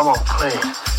come on clean.